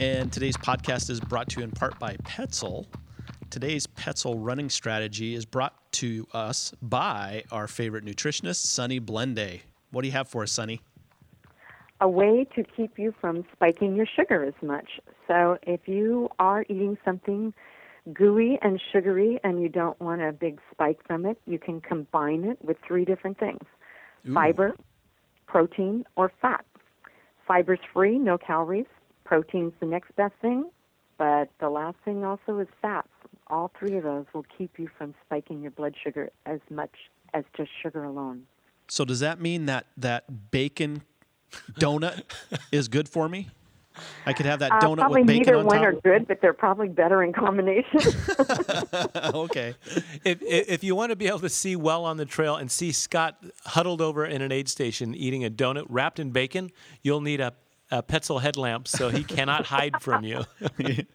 And today's podcast is brought to you in part by Petzl. Today's Petzl running strategy is brought to us by our favorite nutritionist, Sunny Blende. What do you have for us, Sunny? A way to keep you from spiking your sugar as much. So if you are eating something gooey and sugary and you don't want a big spike from it, you can combine it with three different things Ooh. fiber, protein, or fat. Fiber's free, no calories. Protein's the next best thing, but the last thing also is fats. All three of those will keep you from spiking your blood sugar as much as just sugar alone. So does that mean that that bacon donut is good for me? I could have that Uh, donut probably with bacon on top. Probably neither one are good, but they're probably better in combination. okay. if, if if you want to be able to see well on the trail and see Scott huddled over in an aid station eating a donut wrapped in bacon, you'll need a, a Petzl headlamp so he cannot hide from you.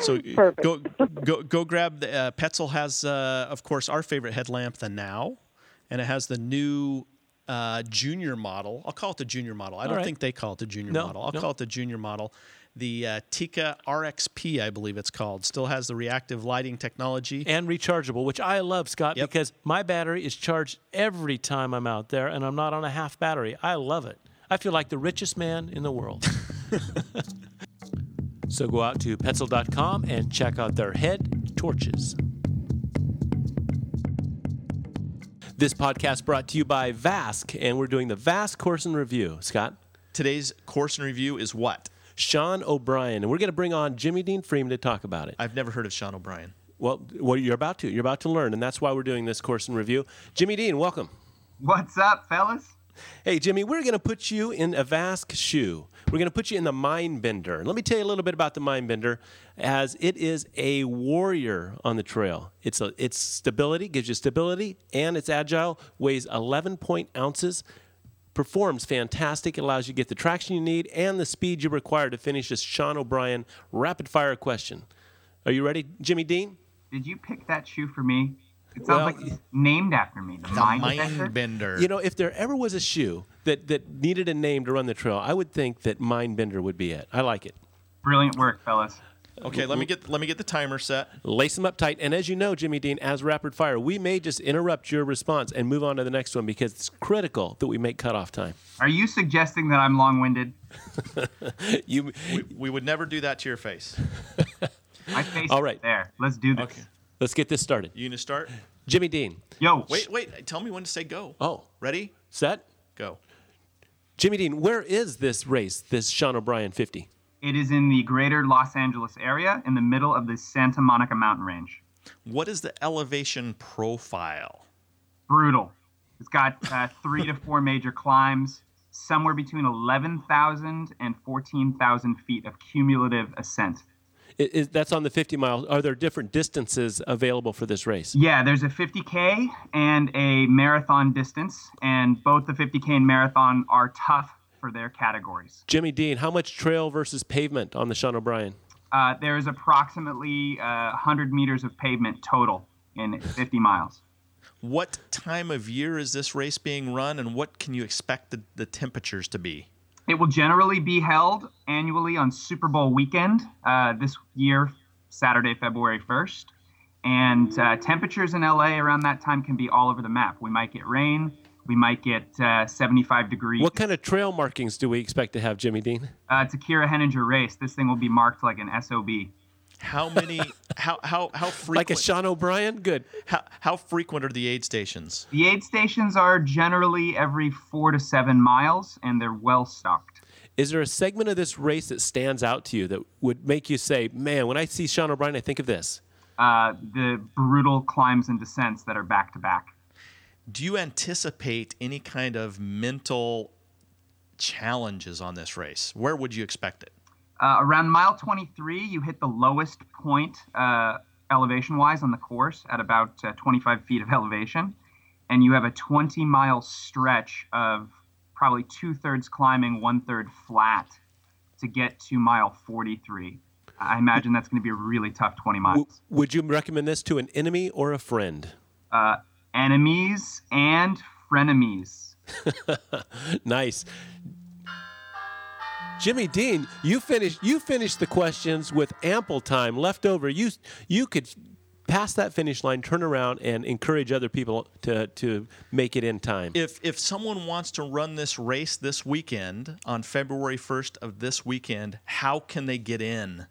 So Perfect. go go go grab the uh, Petzl has uh, of course our favorite headlamp, the NAO, and it has the new uh, junior model. I'll call it the junior model. I don't right. think they call it the junior No, model. I'll no. call it the junior model. The uh, Tikka RXP, I believe it's called, still has the reactive lighting technology. and rechargeable, which I love, Scott, Yep. because my battery is charged every time I'm out there and I'm not on a half battery. I love it. I feel like the richest man in the world. so go out to petzl.com and check out their head torches. This podcast brought to you by Vasque, and we're doing the Vasque course and review. Scott? Today's course and review is what? Sean O'Brien, and we're going to bring on Jimmy Dean Freeman to talk about it. I've never heard of Sean O'Brien. Well, well, you're about to. You're about to learn, and that's why we're doing this course and review. Jimmy Dean, welcome. What's up, fellas? Hey, Jimmy, we're going to put you in a Vasque shoe. We're going to put you in the Mind Bender. Let me tell you a little bit about the Mind Bender, as it is a warrior on the trail. It's a, its stability gives you stability, and it's agile. Weighs 11 point ounces. Performs fantastic. It allows you to get the traction you need and the speed you require to finish this Sean O'Brien rapid fire question. Are you ready, Jimmy Dean? Did you pick that shoe for me? It sounds Well, like it's named after me. The, The Mind, Mind Bender? Bender. You know, if there ever was a shoe that, that needed a name to run the trail, I would think that Mind Bender would be it. I like it. Brilliant work, fellas. okay, let me get let me get the timer set. Lace them up tight. And as you know, Jimmy Dean, as rapid fire, we may just interrupt your response and move on to the next one because it's critical that we make cutoff time. Are you suggesting that I'm long-winded? You, We, we would never do that to your face. My face All is there. Let's do this. Okay. Let's get this started. You gonna start? Jimmy Dean. Yo, Wait, wait. Tell me when to say go. Oh, Ready? set. Go. Jimmy Dean, where is this race, this Sean O'Brien 50? it is in the greater Los Angeles area in the middle of the Santa Monica mountain range. What is the elevation profile? Brutal. It's got uh, three to four major climbs, somewhere between 11,000 and 14,000 feet of cumulative ascent. I- is- that's on the 50 miles. Are there different distances available for this race? Yeah, there's a 50K and a marathon distance, and both the 50K and marathon are tough for their categories. Jimmy Dean, how much trail versus pavement on the Sean O'Brien? Uh, there is approximately uh, 100 meters of pavement total in 50 miles. What time of year is this race being run, and what can you expect the, the temperatures to be? It will generally be held annually on Super Bowl weekend uh, this year, Saturday, February 1st. And uh, temperatures in LA around that time can be all over the map. We might get rain, we might get uh, 75 degrees. What kind of trail markings do we expect to have, Jimmy Dean? Uh, it's a Keira Henninger race. This thing will be marked like an SOB. How many? how how how frequent? Like a Sean O'Brien? Good. how, how frequent are the aid stations? The aid stations are generally every four to seven miles, and they're well stocked. Is there a segment of this race that stands out to you that would make you say, man, when I see Sean O'Brien, I think of this? Uh, the brutal climbs and descents that are back to back. Do you anticipate any kind of mental challenges on this race? Where would you expect it? Uh, around mile 23, you hit the lowest point uh, elevation wise on the course at about uh, 25 feet of elevation. And you have a 20 mile stretch of probably two thirds climbing, one third flat to get to mile 43. I imagine that's going to be a really tough 20 miles. Would you recommend this to an enemy or a friend? Uh, enemies and frenemies. nice. Jimmy Dean, you finished you finished the questions with ample time left over. You you could pass that finish line, turn around, and encourage other people to to make it in time. If if someone wants to run this race this weekend on February 1st of this weekend, how can they get in?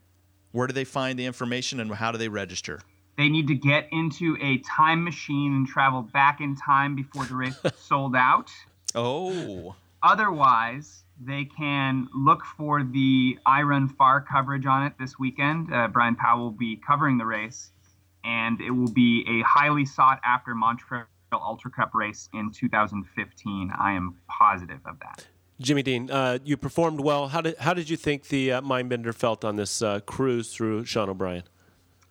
Where do they find the information and how do they register? They need to get into a time machine and travel back in time before the race sold out. Oh. Otherwise, they can look for the iRunFar coverage on it this weekend. Uh, Bryon Powell will be covering the race, and it will be a highly sought after Montrail Ultra Cup race in 2015. I am positive of that. Jimmy Dean, uh, you performed well. How did how did you think the uh, Mindbender felt on this uh, cruise through Sean O'Brien?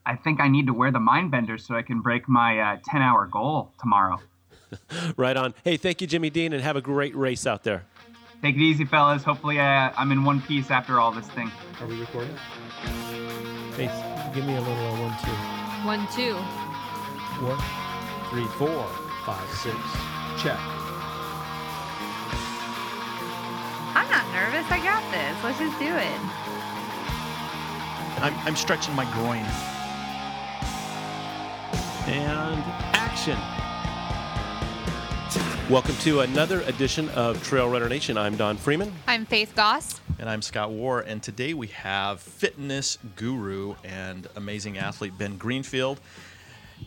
I think I need to wear the Mindbender so I can break my 10 hour goal tomorrow. right on. Hey, thank you, Jimmy Dean, and have a great race out there. Take it easy, fellas. Hopefully, uh, I'm in one piece after all this thing. Are we recording? Faith, give me a little uh, one, two. One, two. Four, three, four, five, six. Check. I'm not nervous. I got this. Let's just do it. I'm, I'm stretching my groin. And action. Welcome to another edition of Trail Runner Nation. I'm Don Freeman. I'm Faith Goss. And I'm Scott Warr. And today we have fitness guru and amazing athlete Ben Greenfield.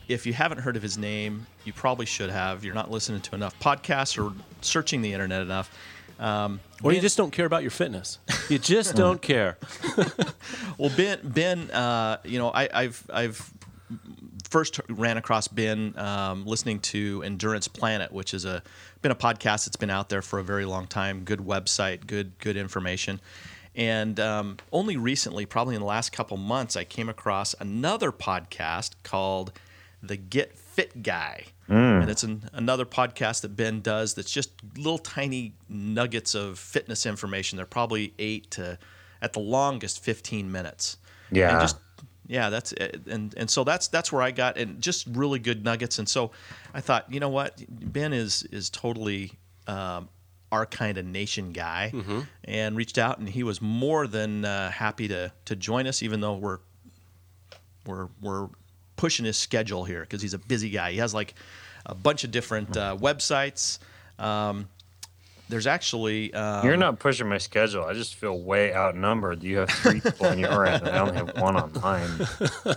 If you haven't heard of his name, you probably should have. You're not listening to enough podcasts or searching the internet enough. Um, or you just don't care about your fitness. You just don't care. well, Ben, Ben, uh, you know, I, have I've first ran across Ben um, listening to Endurance Planet, which is a been a podcast that's been out there for a very long time. Good website, good good information. And um, only recently, probably in the last couple months, I came across another podcast called The Get Fit Guy. Mm. And it's an, another podcast that Ben does that's just little tiny nuggets of fitness information. They're probably eight to, at the longest, 15 minutes. Yeah. And just yeah, that's and and so that's that's where I got and just really good nuggets. And so I thought, you know what, Ben is is totally um, our kind of nation guy, mm-hmm. and reached out, and he was more than uh, happy to to join us, even though we're we're we're pushing his schedule here because he's a busy guy. He has like a bunch of different uh, websites. Um, there's actually um, you're not pushing my schedule. I just feel way outnumbered. You have three people on your end, and I only have one on mine.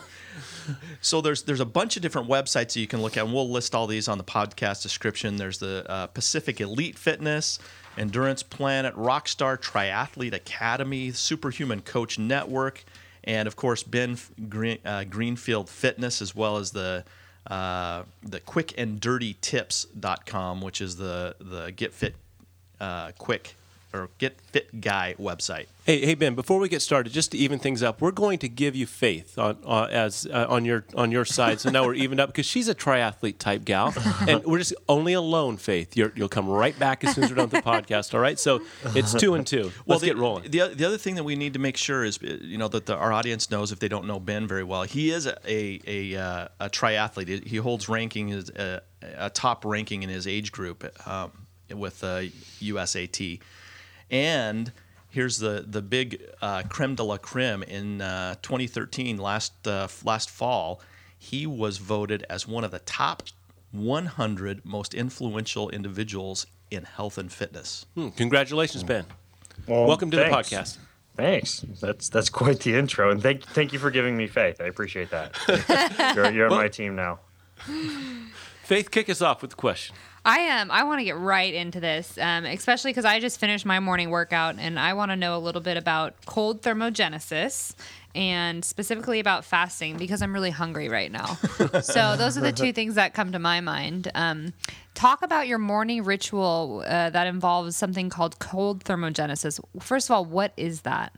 so there's there's a bunch of different websites that you can look at, and we'll list all these on the podcast description. There's the uh, Pacific Elite Fitness, Endurance Planet, Rockstar Triathlete Academy, Superhuman Coach Network, and of course Ben Green, uh, Greenfield Fitness, as well as the uh, the quick and dirty tips.com, which is the the get fit uh, quick or Get Fit Guy website. Hey, hey Ben, before we get started, just to even things up, we're going to give you faith on uh, as uh, on your on your side. So now we're evened up because she's a triathlete type gal, and we're just only alone. Faith, you will come right back as soon as we're done with the podcast. All right, so it's two and two. Let's well, the, get rolling. The, the other thing that we need to make sure is you know that the, our audience knows if they don't know Ben very well, he is a a, a, uh, a triathlete. He holds ranking as a, a, top ranking in his age group. Um, with uh, USAT. And here's the the big uh, creme de la creme in uh, 2013, last uh, last fall. He was voted as one of the top 100 most influential individuals in health and fitness. Hmm. Congratulations, Ben. Well, Welcome to thanks. the podcast. Thanks. That's that's quite the intro, and thank thank you for giving me faith. I appreciate that. you're you're well, my team now. Faith, kick us off with the question. I am. I want to get right into this, um, especially because I just finished my morning workout and I want to know a little bit about cold thermogenesis and specifically about fasting because I'm really hungry right now. so those are the two things that come to my mind. Um, talk about your morning ritual uh, that involves something called cold thermogenesis. First of all, what is that?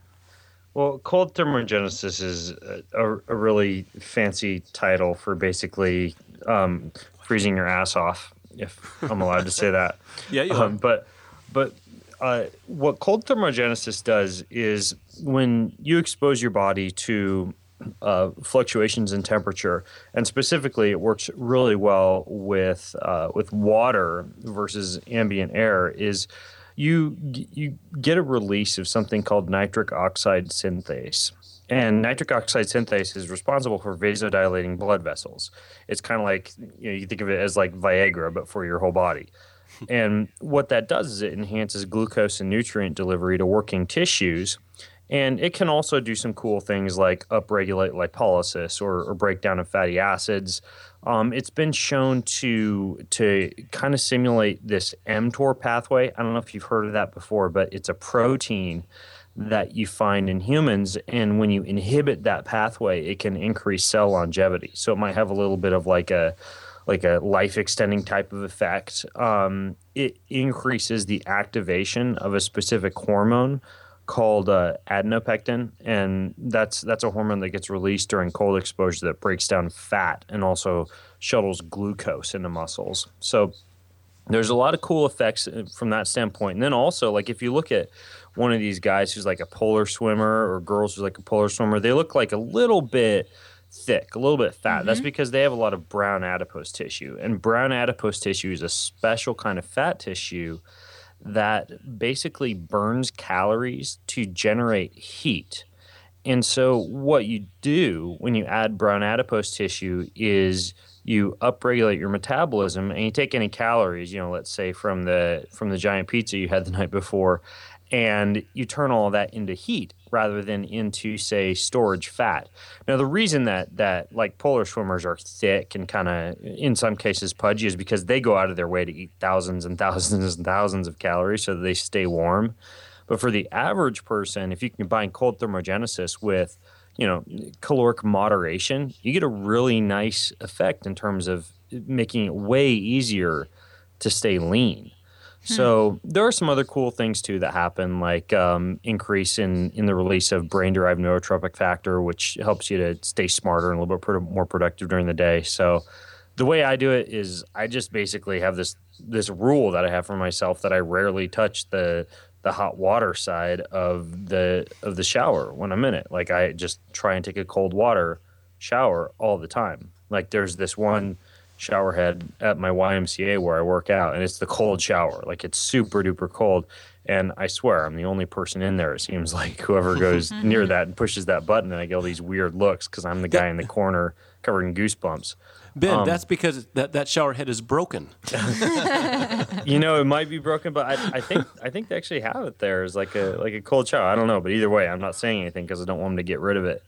Well, cold thermogenesis is a, a really fancy title for basically um, freezing your ass off if I'm allowed to say that. yeah, you um, But but uh, what cold thermogenesis does is when you expose your body to uh, fluctuations in temperature, and specifically, it works really well with uh, with water versus ambient air. Is you you get a release of something called nitric oxide synthase. And nitric oxide synthase is responsible for vasodilating blood vessels. It's kind of like you know you think of it as like Viagra but for your whole body. and what that does is it enhances glucose and nutrient delivery to working tissues. And it can also do some cool things like upregulate lipolysis or, or breakdown of fatty acids. Um, it's been shown to to kind of simulate this mTOR pathway. I don't know if you've heard of that before, but it's a protein that you find in humans. And when you inhibit that pathway, it can increase cell longevity. So it might have a little bit of like a like a life extending type of effect. Um, it increases the activation of a specific hormone called uh, adiponectin, and that's that's a hormone that gets released during cold exposure that breaks down fat and also shuttles glucose into muscles. So there's a lot of cool effects uh, from that standpoint. And then also, like if you look at one of these guys who's like a polar swimmer or girls who's like a polar swimmer, they look like a little bit thick, a little bit fat. Mm-hmm. That's because they have a lot of brown adipose tissue. And brown adipose tissue is a special kind of fat tissue that basically burns calories to generate heat. And so, what you do when you add brown adipose tissue is you upregulate your metabolism and you take any calories, you know, let's say from the from the giant pizza you had the night before, and you turn all that into heat rather than into say storage fat. Now the reason that that like polar swimmers are thick and kind of in some cases pudgy is because they go out of their way to eat thousands and thousands and thousands of calories so that they stay warm. But for the average person, if you combine cold thermogenesis with you know caloric moderation, you get a really nice effect in terms of making it way easier to stay lean. Hmm. So there are some other cool things too that happen, like um, increase in in the release of brain-derived neurotrophic factor, which helps you to stay smarter and a little bit more productive during the day. So the way I do it is I just basically have this this rule that I have for myself that I rarely touch the the hot water side of the of the shower when I'm in it. Like I just try and take a cold water shower all the time. Like there's this one shower head at my YMCA where I work out, and it's the cold shower. Like it's super duper cold. And I swear, I'm the only person in there. It seems like whoever goes near that and pushes that button, and I get all these weird looks because I'm the guy in the corner covered in goosebumps. Ben, um, that's because that, that shower head is broken. you know, it might be broken, but I, I, think I think they actually have it there as like a like a cold shower. I don't know, but either way, I'm not saying anything because I don't want them to get rid of it.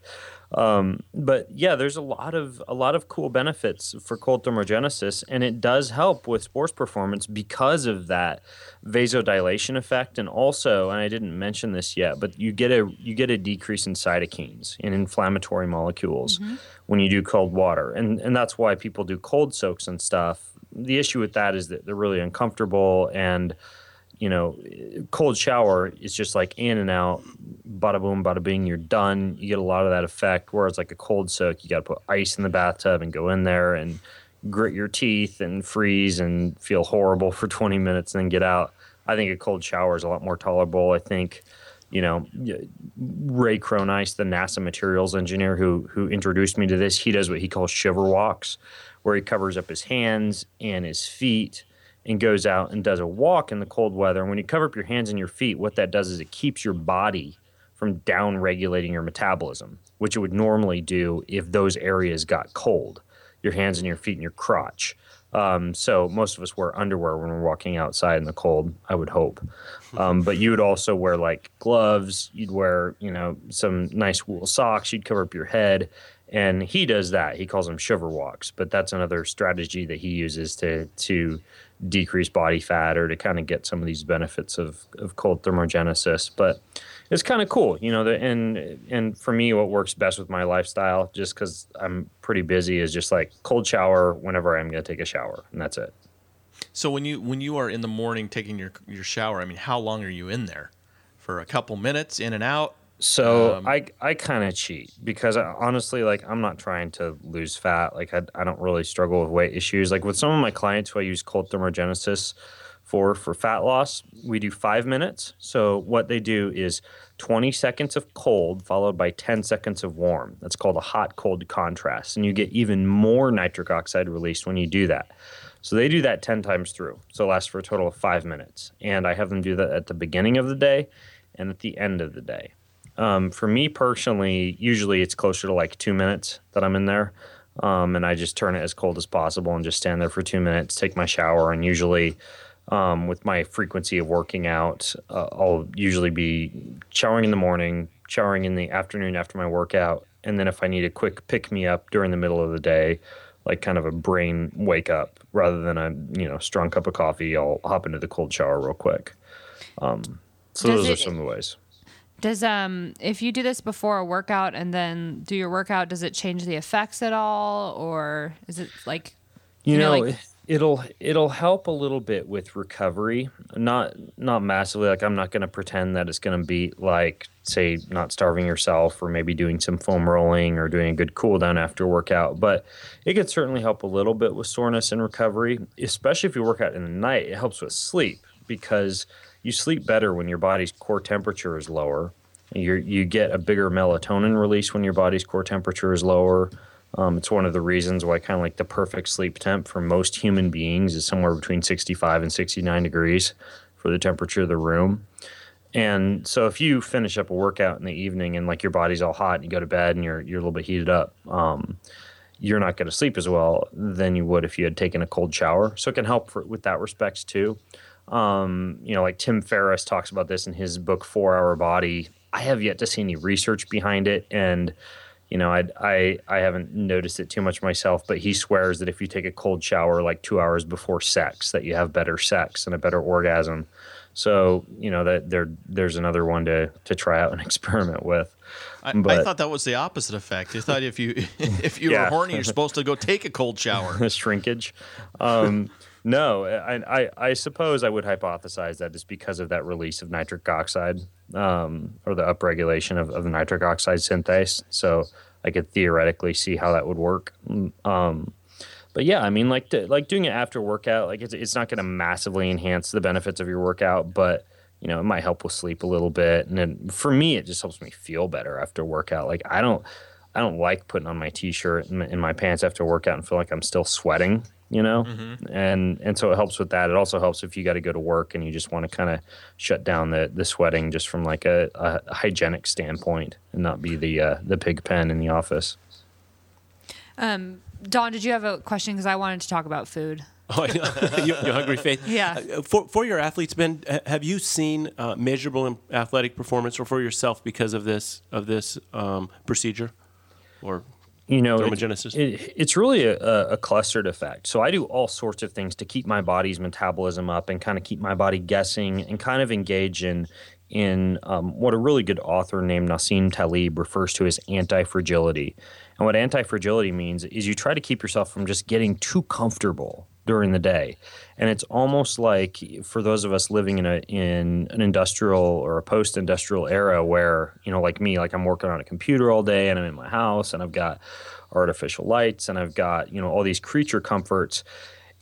Um, but yeah, there's a lot of a lot of cool benefits for cold thermogenesis, and it does help with sports performance because of that vasodilation effect, and also, and I didn't mention this yet, but you get a you get a decrease in cytokines in inflammatory molecules mm-hmm. when you do cold water, and and that's why people do cold soaks and stuff. The issue with that is that they're really uncomfortable and you know, cold shower is just like in and out, bada boom, bada bing, you're done. You get a lot of that effect. Whereas like a cold soak, you got to put ice in the bathtub and go in there and grit your teeth and freeze and feel horrible for 20 minutes and then get out. I think a cold shower is a lot more tolerable. I think, you know, Ray Cronise, the NASA materials engineer who who introduced me to this, he does what he calls shiver walks, where he covers up his hands and his feet and goes out and does a walk in the cold weather. And when you cover up your hands and your feet, what that does is it keeps your body from down regulating your metabolism, which it would normally do if those areas got cold your hands and your feet and your crotch. Um, so most of us wear underwear when we're walking outside in the cold. I would hope, um, but you would also wear like gloves. You'd wear you know some nice wool socks. You'd cover up your head, and he does that. He calls them shiver walks, but that's another strategy that he uses to to decrease body fat or to kind of get some of these benefits of, of cold thermogenesis. But it's kind of cool, you know. The, and and for me, what works best with my lifestyle, just because I'm pretty busy, is just like cold shower whenever I'm going to take a shower, and that's it. So when you when you are in the morning taking your your shower, I mean, how long are you in there? For a couple minutes, in and out. So um, I I kind of cheat because I, honestly, like I'm not trying to lose fat. Like I I don't really struggle with weight issues. Like with some of my clients who I use cold thermogenesis for for fat loss, we do five minutes. So what they do is 20 seconds of cold followed by 10 seconds of warm. That's called a hot cold contrast, and you get even more nitric oxide released when you do that. So they do that 10 times through. So it lasts for a total of five minutes. And I have them do that at the beginning of the day and at the end of the day. Um, for me personally, usually it's closer to like two minutes that I'm in there. Um, and I just turn it as cold as possible and just stand there for two minutes, take my shower, and usually um, with my frequency of working out, uh, I'll usually be showering in the morning, showering in the afternoon after my workout, and then if I need a quick pick me up during the middle of the day, like kind of a brain wake up rather than a you know strong cup of coffee, I'll hop into the cold shower real quick. Um, so Does those it- are some of the ways. Does um if you do this before a workout and then do your workout, does it change the effects at all, or is it like you you know, know, like- it'll it'll help a little bit with recovery. Not not massively. Like i'm not going to pretend that it's going to be like say not starving yourself or maybe doing some foam rolling or doing a good cool down after workout. But it could certainly help a little bit with soreness and recovery especially if you work out in the night. It helps with sleep because you sleep better when your body's core temperature is lower you you get a bigger melatonin release when your body's core temperature is lower um, it's one of the reasons why kind of like the perfect sleep temp for most human beings is somewhere between 65 and 69 degrees for the temperature of the room. And so if you finish up a workout in the evening and like your body's all hot and you go to bed and you're you're a little bit heated up, um, you're not going to sleep as well than you would if you had taken a cold shower. So it can help for, with that respects too. Um, you know, like Tim Ferriss talks about this in his book Four Hour Body. I have yet to see any research behind it, and you know, I, I I haven't noticed it too much myself, but he swears that if you take a cold shower like two hours before sex, that you have better sex and a better orgasm. So you know that there there's another one to to try out and experiment with. I, I thought that was the opposite effect. I thought if you if you were horny, you're supposed to go take a cold shower. shrinkage. Um, no, I, I, I suppose I would hypothesize that it's because of that release of nitric oxide um, or the upregulation of, of the nitric oxide synthase. So I could theoretically see how that would work. Um, but yeah, I mean, like to, like doing it after workout, like it's it's not going to massively enhance the benefits of your workout, but you know, it might help with sleep a little bit. And then for me, it just helps me feel better after workout. Like I don't I don't like putting on my t-shirt and and my pants after workout and feel like I'm still sweating, you know? And and so it helps with that. It also helps if you got to go to work and you just want to kind of shut down the the sweating just from like a, a hygienic standpoint and not be the uh, the pig pen in the office. um Don, did you have a question? Because I wanted to talk about food. Oh, I know. you, you're hungry, Faith. Yeah. Uh, For for your athletes, Ben, have you seen uh, measurable athletic performance, or for yourself because of this of this um, procedure, or you know, it- Thermogenesis. It, it's really a, a- a clustered effect. So I do all sorts of things to keep my body's metabolism up and kind of keep my body guessing and kind of engage in in um, what a really good author named Nassim Taleb refers to as anti-fragility. And what anti-fragility means is you try to keep yourself from just getting too comfortable during the day. And it's almost like for those of us living in a in an industrial or a post-industrial era where, you know, like me, like I'm working on a computer all day and I'm in my house and I've got artificial lights and I've got, you know, all these creature comforts.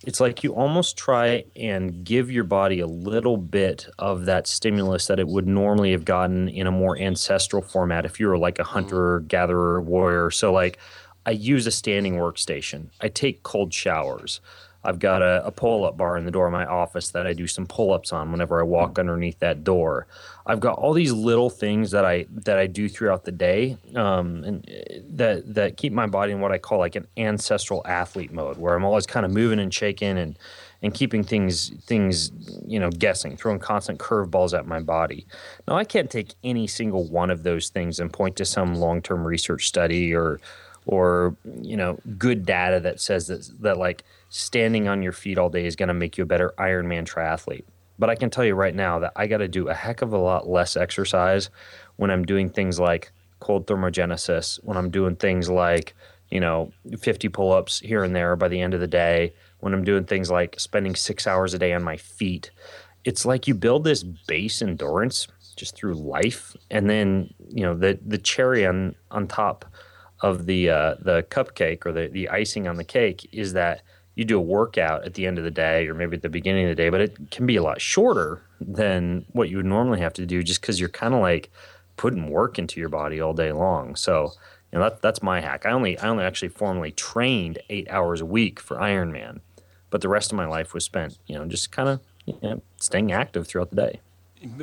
It's like you almost try and give your body a little bit of that stimulus that it would normally have gotten in a more ancestral format if you were like a mm-hmm. hunter, gatherer, warrior. So like I use a standing workstation. I take cold showers. I've got a, a pull up bar in the door of my office that I do some pull ups on whenever I walk underneath that door. I've got all these little things that I that I do throughout the day, um, and uh, that that keep my body in what I call like an ancestral athlete mode, where I'm always kind of moving and shaking and and keeping things things you know guessing, throwing constant curveballs at my body. Now I can't take any single one of those things and point to some long term research study or or you know good data that says that that like standing on your feet all day is going to make you a better Ironman triathlete. But I can tell you right now that I got to do a heck of a lot less exercise when I'm doing things like cold thermogenesis, when I'm doing things like you know 50 pull-ups here and there by the end of the day, when I'm doing things like spending 6 hours a day on my feet. It's like you build this base endurance just through life and then, you know, the the cherry on on top of the uh, the cupcake or the, the icing on the cake is that you do a workout at the end of the day or maybe at the beginning of the day, but it can be a lot shorter than what you would normally have to do just because you're kind of like putting work into your body all day long. So you know that that's my hack. I only I only actually formally trained eight hours a week for Ironman, but the rest of my life was spent, you know, just kind of you know, staying active throughout the day.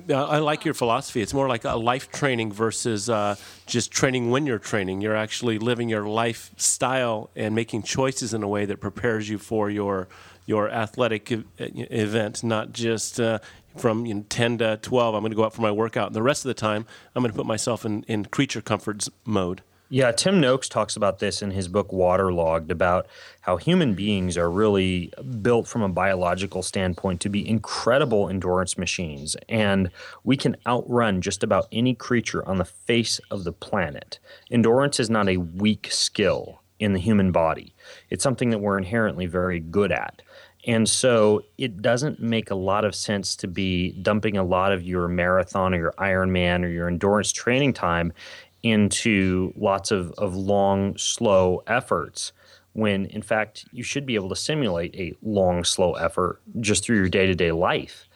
I like your philosophy. It's more like a life training versus uh, just training when you're training. You're actually living your lifestyle and making choices in a way that prepares you for your your athletic event, not just uh, from you know, 10 to 12. I'm going to go out for my workout, and the rest of the time, I'm going to put myself in, in creature comforts mode. Yeah, Tim Noakes talks about this in his book Waterlogged about how human beings are really built from a biological standpoint to be incredible endurance machines. And we can outrun just about any creature on the face of the planet. Endurance is not a weak skill in the human body, it's something that we're inherently very good at. And so it doesn't make a lot of sense to be dumping a lot of your marathon or your Ironman or your endurance training time into lots of, of long, slow efforts when in fact you should be able to simulate a long, slow effort just through your day to day life.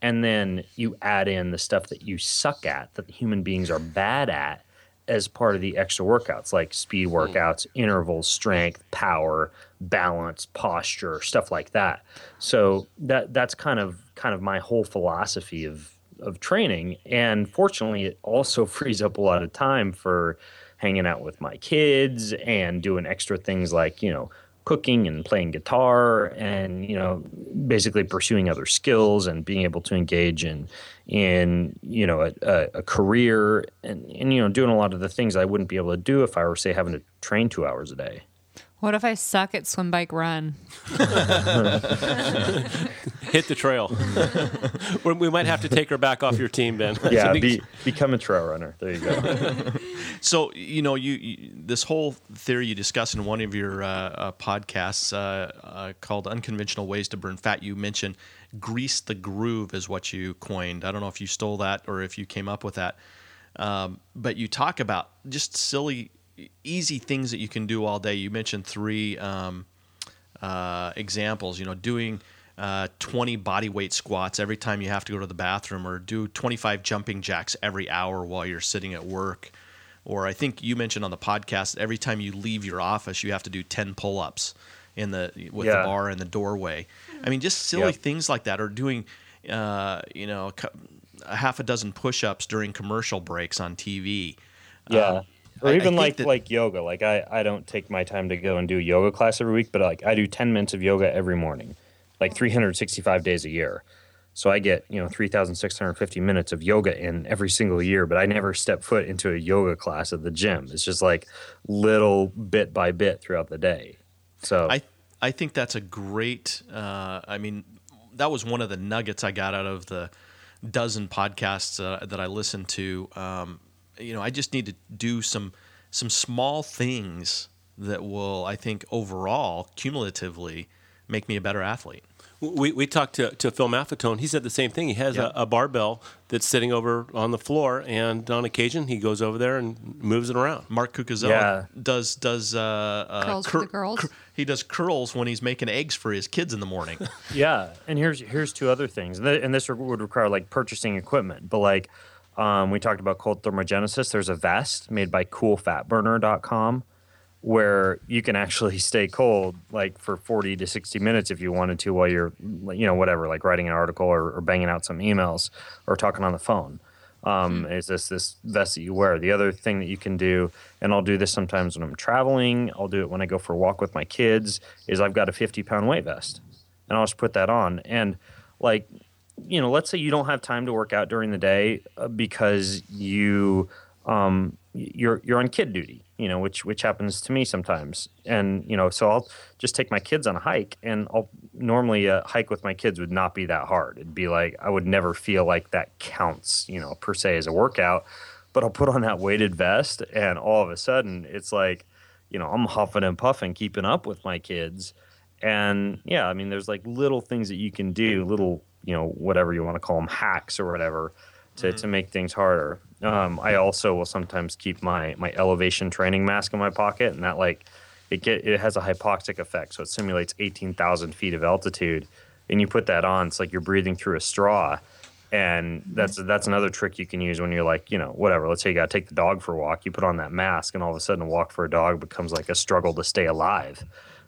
And then you add in the stuff that you suck at, that human beings are bad at, as part of the extra workouts like speed hmm. workouts, intervals, strength, power, balance, posture, stuff like that. So that that's kind of kind of my whole philosophy of of training. And fortunately, it also frees up a lot of time for hanging out with my kids and doing extra things like, you know, cooking and playing guitar and you know basically pursuing other skills and being able to engage in in you know a, a, career and, and you know doing a lot of the things I wouldn't be able to do if I were say having to train two hours a day. What if I suck at swim, bike, run? Hit the trail. we might have to take her back off your team, Ben. Yeah, be, become a trail runner. There you go. so you know, you, you, this whole theory you discuss in one of your uh, uh, podcasts uh, uh, called "Unconventional Ways to Burn Fat." You mentioned "grease the groove" is what you coined. I don't know if you stole that or if you came up with that, um, but you talk about just silly easy things that you can do all day. You mentioned three um, uh, examples. You know, doing uh, 20 body weight squats every time you have to go to the bathroom, or do 25 jumping jacks every hour while you're sitting at work. Or I think you mentioned on the podcast every time you leave your office, you have to do 10 pull-ups in the with yeah. the bar in the doorway. I mean, just silly yep. things like that, or doing, uh, you know, a half a dozen push-ups during commercial breaks on TV. Yeah. Uh, or even like that, like yoga. Like I, I don't take my time to go and do a yoga class every week, but like I do 10 minutes of yoga every morning, like 365 days a year. So I get, you know, 3,650 minutes of yoga in every single year, but I never step foot into a yoga class at the gym. It's just like little bit by bit throughout the day. So I, I think that's a great, uh, I mean, that was one of the nuggets I got out of the dozen podcasts uh, that I listened to. Um, you know, I just need to do some some small things that will, I think, overall, cumulatively, make me a better athlete. We, we talked to, to Phil Maffetone. He said the same thing. He has yep. a, a, barbell that's sitting over on the floor, and on occasion he goes over there and moves it around. Mark Cucuzzella yeah. does does uh, uh, curls cur- for the girls. Cur- he does curls when he's making eggs for his kids in the morning. yeah, and here's here's two other things, and this would require like purchasing equipment, but like um, we talked about cold thermogenesis. There's a vest made by coolfatburner.com where you can actually stay cold like for 40 to 60 minutes if you wanted to while you're, you know, whatever, like writing an article or, or banging out some emails or talking on the phone. Um, mm-hmm. Is this this vest that you wear? The other thing that you can do, and I'll do this sometimes when I'm traveling. I'll do it when I go for a walk with my kids. Is I've got a 50 pound weight vest, and I'll just put that on. And like you know, let's say you don't have time to work out during the day uh, because you um, you're you're on kid duty, you know, which which happens to me sometimes. And you know, so I'll just take my kids on a hike, and I'll normally a hike with my kids would not be that hard. It'd be like I would never feel like that counts, you know, per se as a workout. But I'll put on that weighted vest, and all of a sudden, it's like, you know, I'm huffing and puffing, keeping up with my kids. And yeah, I mean, there's like little things that you can do, little you know whatever you want to call them hacks or whatever to, mm-hmm. to make things harder. Um, I also will sometimes keep my my elevation training mask in my pocket, and that like it get it has a hypoxic effect, so it simulates eighteen thousand feet of altitude, and you put that on, it's like you're breathing through a straw. And mm-hmm. that's that's another trick you can use when you're like, you know, whatever. Let's say you got to take the dog for a walk. You put on that mask, and all of a sudden, a walk for a dog becomes like a struggle to stay alive.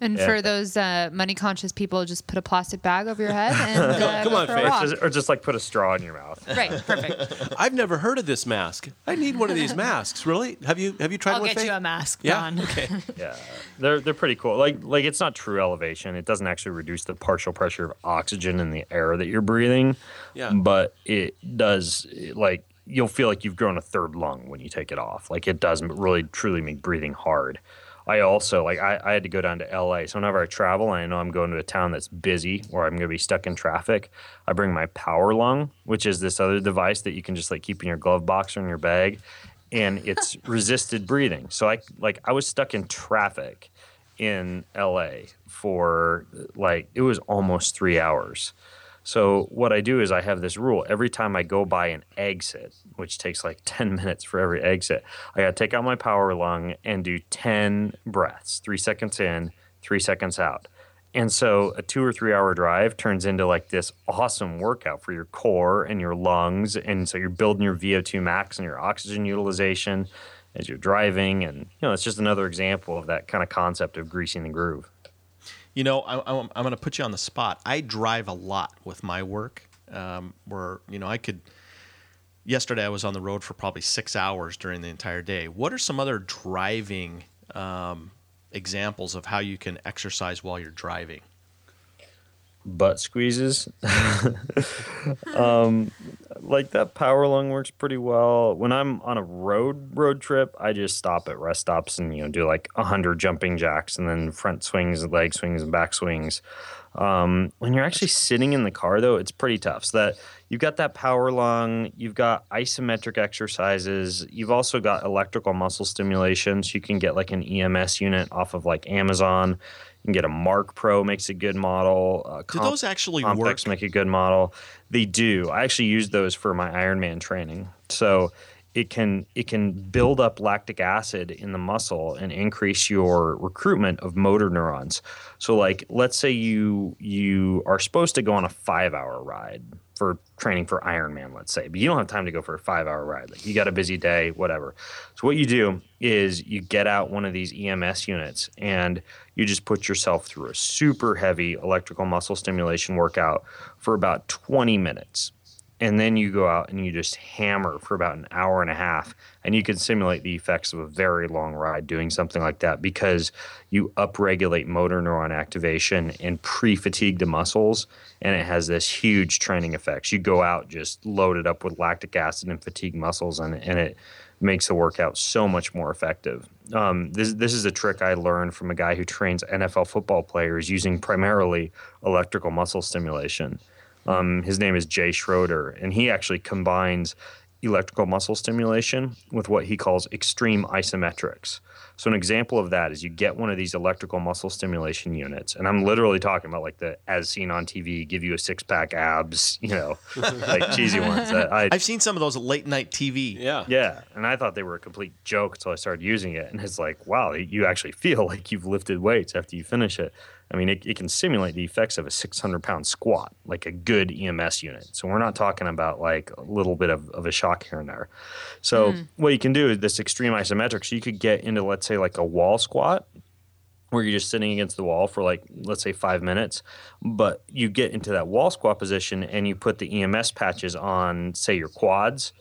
And Yeah. for those uh, money conscious people, just put a plastic bag over your head and uh, Come on, for a Faith, or just like put a straw in your mouth. Right, perfect. I've never heard of this mask. I need one of these masks. Really? Have you have you tried I'll one? get Faith? you a mask, Yeah. John. Okay. Yeah, they're they're pretty cool. Like like it's not true elevation. It doesn't actually reduce the partial pressure of oxygen in the air that you're breathing. Yeah. But it does like you'll feel like you've grown a third lung when you take it off. Like it does really truly make breathing hard. I also like I, I had to go down to LA. So whenever I travel and I know I'm going to a town that's busy or I'm gonna be stuck in traffic, I bring my power lung, which is this other device that you can just like keep in your glove box or in your bag. And it's resisted breathing. So I like I was stuck in traffic in LA for like it was almost three hours. So what I do is I have this rule. Every time I go by an exit, which takes like 10 minutes for every exit, I got to take out my power lung and do 10 breaths, three seconds in, three seconds out. And so a two or three hour drive turns into like this awesome workout for your core and your lungs. And so you're building your VO2 max and your oxygen utilization as you're driving. And, you know, it's just another example of that kind of concept of greasing the groove. You know, I, I'm, I'm going to put you on the spot. I drive a lot with my work. Um, where you know I could. Yesterday I was on the road for probably six hours during the entire day. What are some other driving um, examples of how you can exercise while you're driving? butt squeezes. um, like that power lung works pretty well. When I'm on a road road trip, I just stop at rest stops and you know do like hundred jumping jacks and then front swings, leg swings, and back swings. Um, when you're actually sitting in the car, though, it's pretty tough. So that you've got that power lung, you've got isometric exercises, you've also got electrical muscle stimulation. So you can get like an EMS unit off of like Amazon. You can get a Marc Pro makes a good model. Uh, Do those actually Compex work? make a good model. They do. I actually use those for my Ironman training. So it can it can build up lactic acid in the muscle and increase your recruitment of motor neurons. So like let's say you you are supposed to go on a 5-hour ride for training for Ironman, let's say, but you don't have time to go for a 5-hour ride. Like you got a busy day, whatever. So what you do is you get out one of these EMS units and you just put yourself through a super heavy electrical muscle stimulation workout for about 20 minutes and then you go out and you just hammer for about an hour and a half and you can simulate the effects of a very long ride doing something like that because you upregulate motor neuron activation and pre-fatigue the muscles and it has this huge training effects. You go out just loaded up with lactic acid and fatigue muscles and, and it makes the workout so much more effective. Um, this, this is a trick i learned from a guy who trains nfl football players using primarily electrical muscle stimulation um, his name is Jay Schroeder, and he actually combines electrical muscle stimulation with what he calls extreme isometrics. So, an example of that is you get one of these electrical muscle stimulation units, and I'm literally talking about like the as seen on TV, give you a six pack abs, you know, like cheesy ones. That I, I've seen some of those late night TV. Yeah. yeah, and I thought they were a complete joke until I started using it, and it's like, wow, you actually feel like you've lifted weights after you finish it. I mean, it, it can simulate the effects of a 600 pound squat, like a good EMS unit. So we're not talking about like a little bit of, of a shock here and there. So hmm. what you can do is this extreme isometrics, you could get into, let's say, like a wall squat where you're just sitting against the wall for like let's say five minutes but you get into that wall squat position and you put the ems patches on say your quads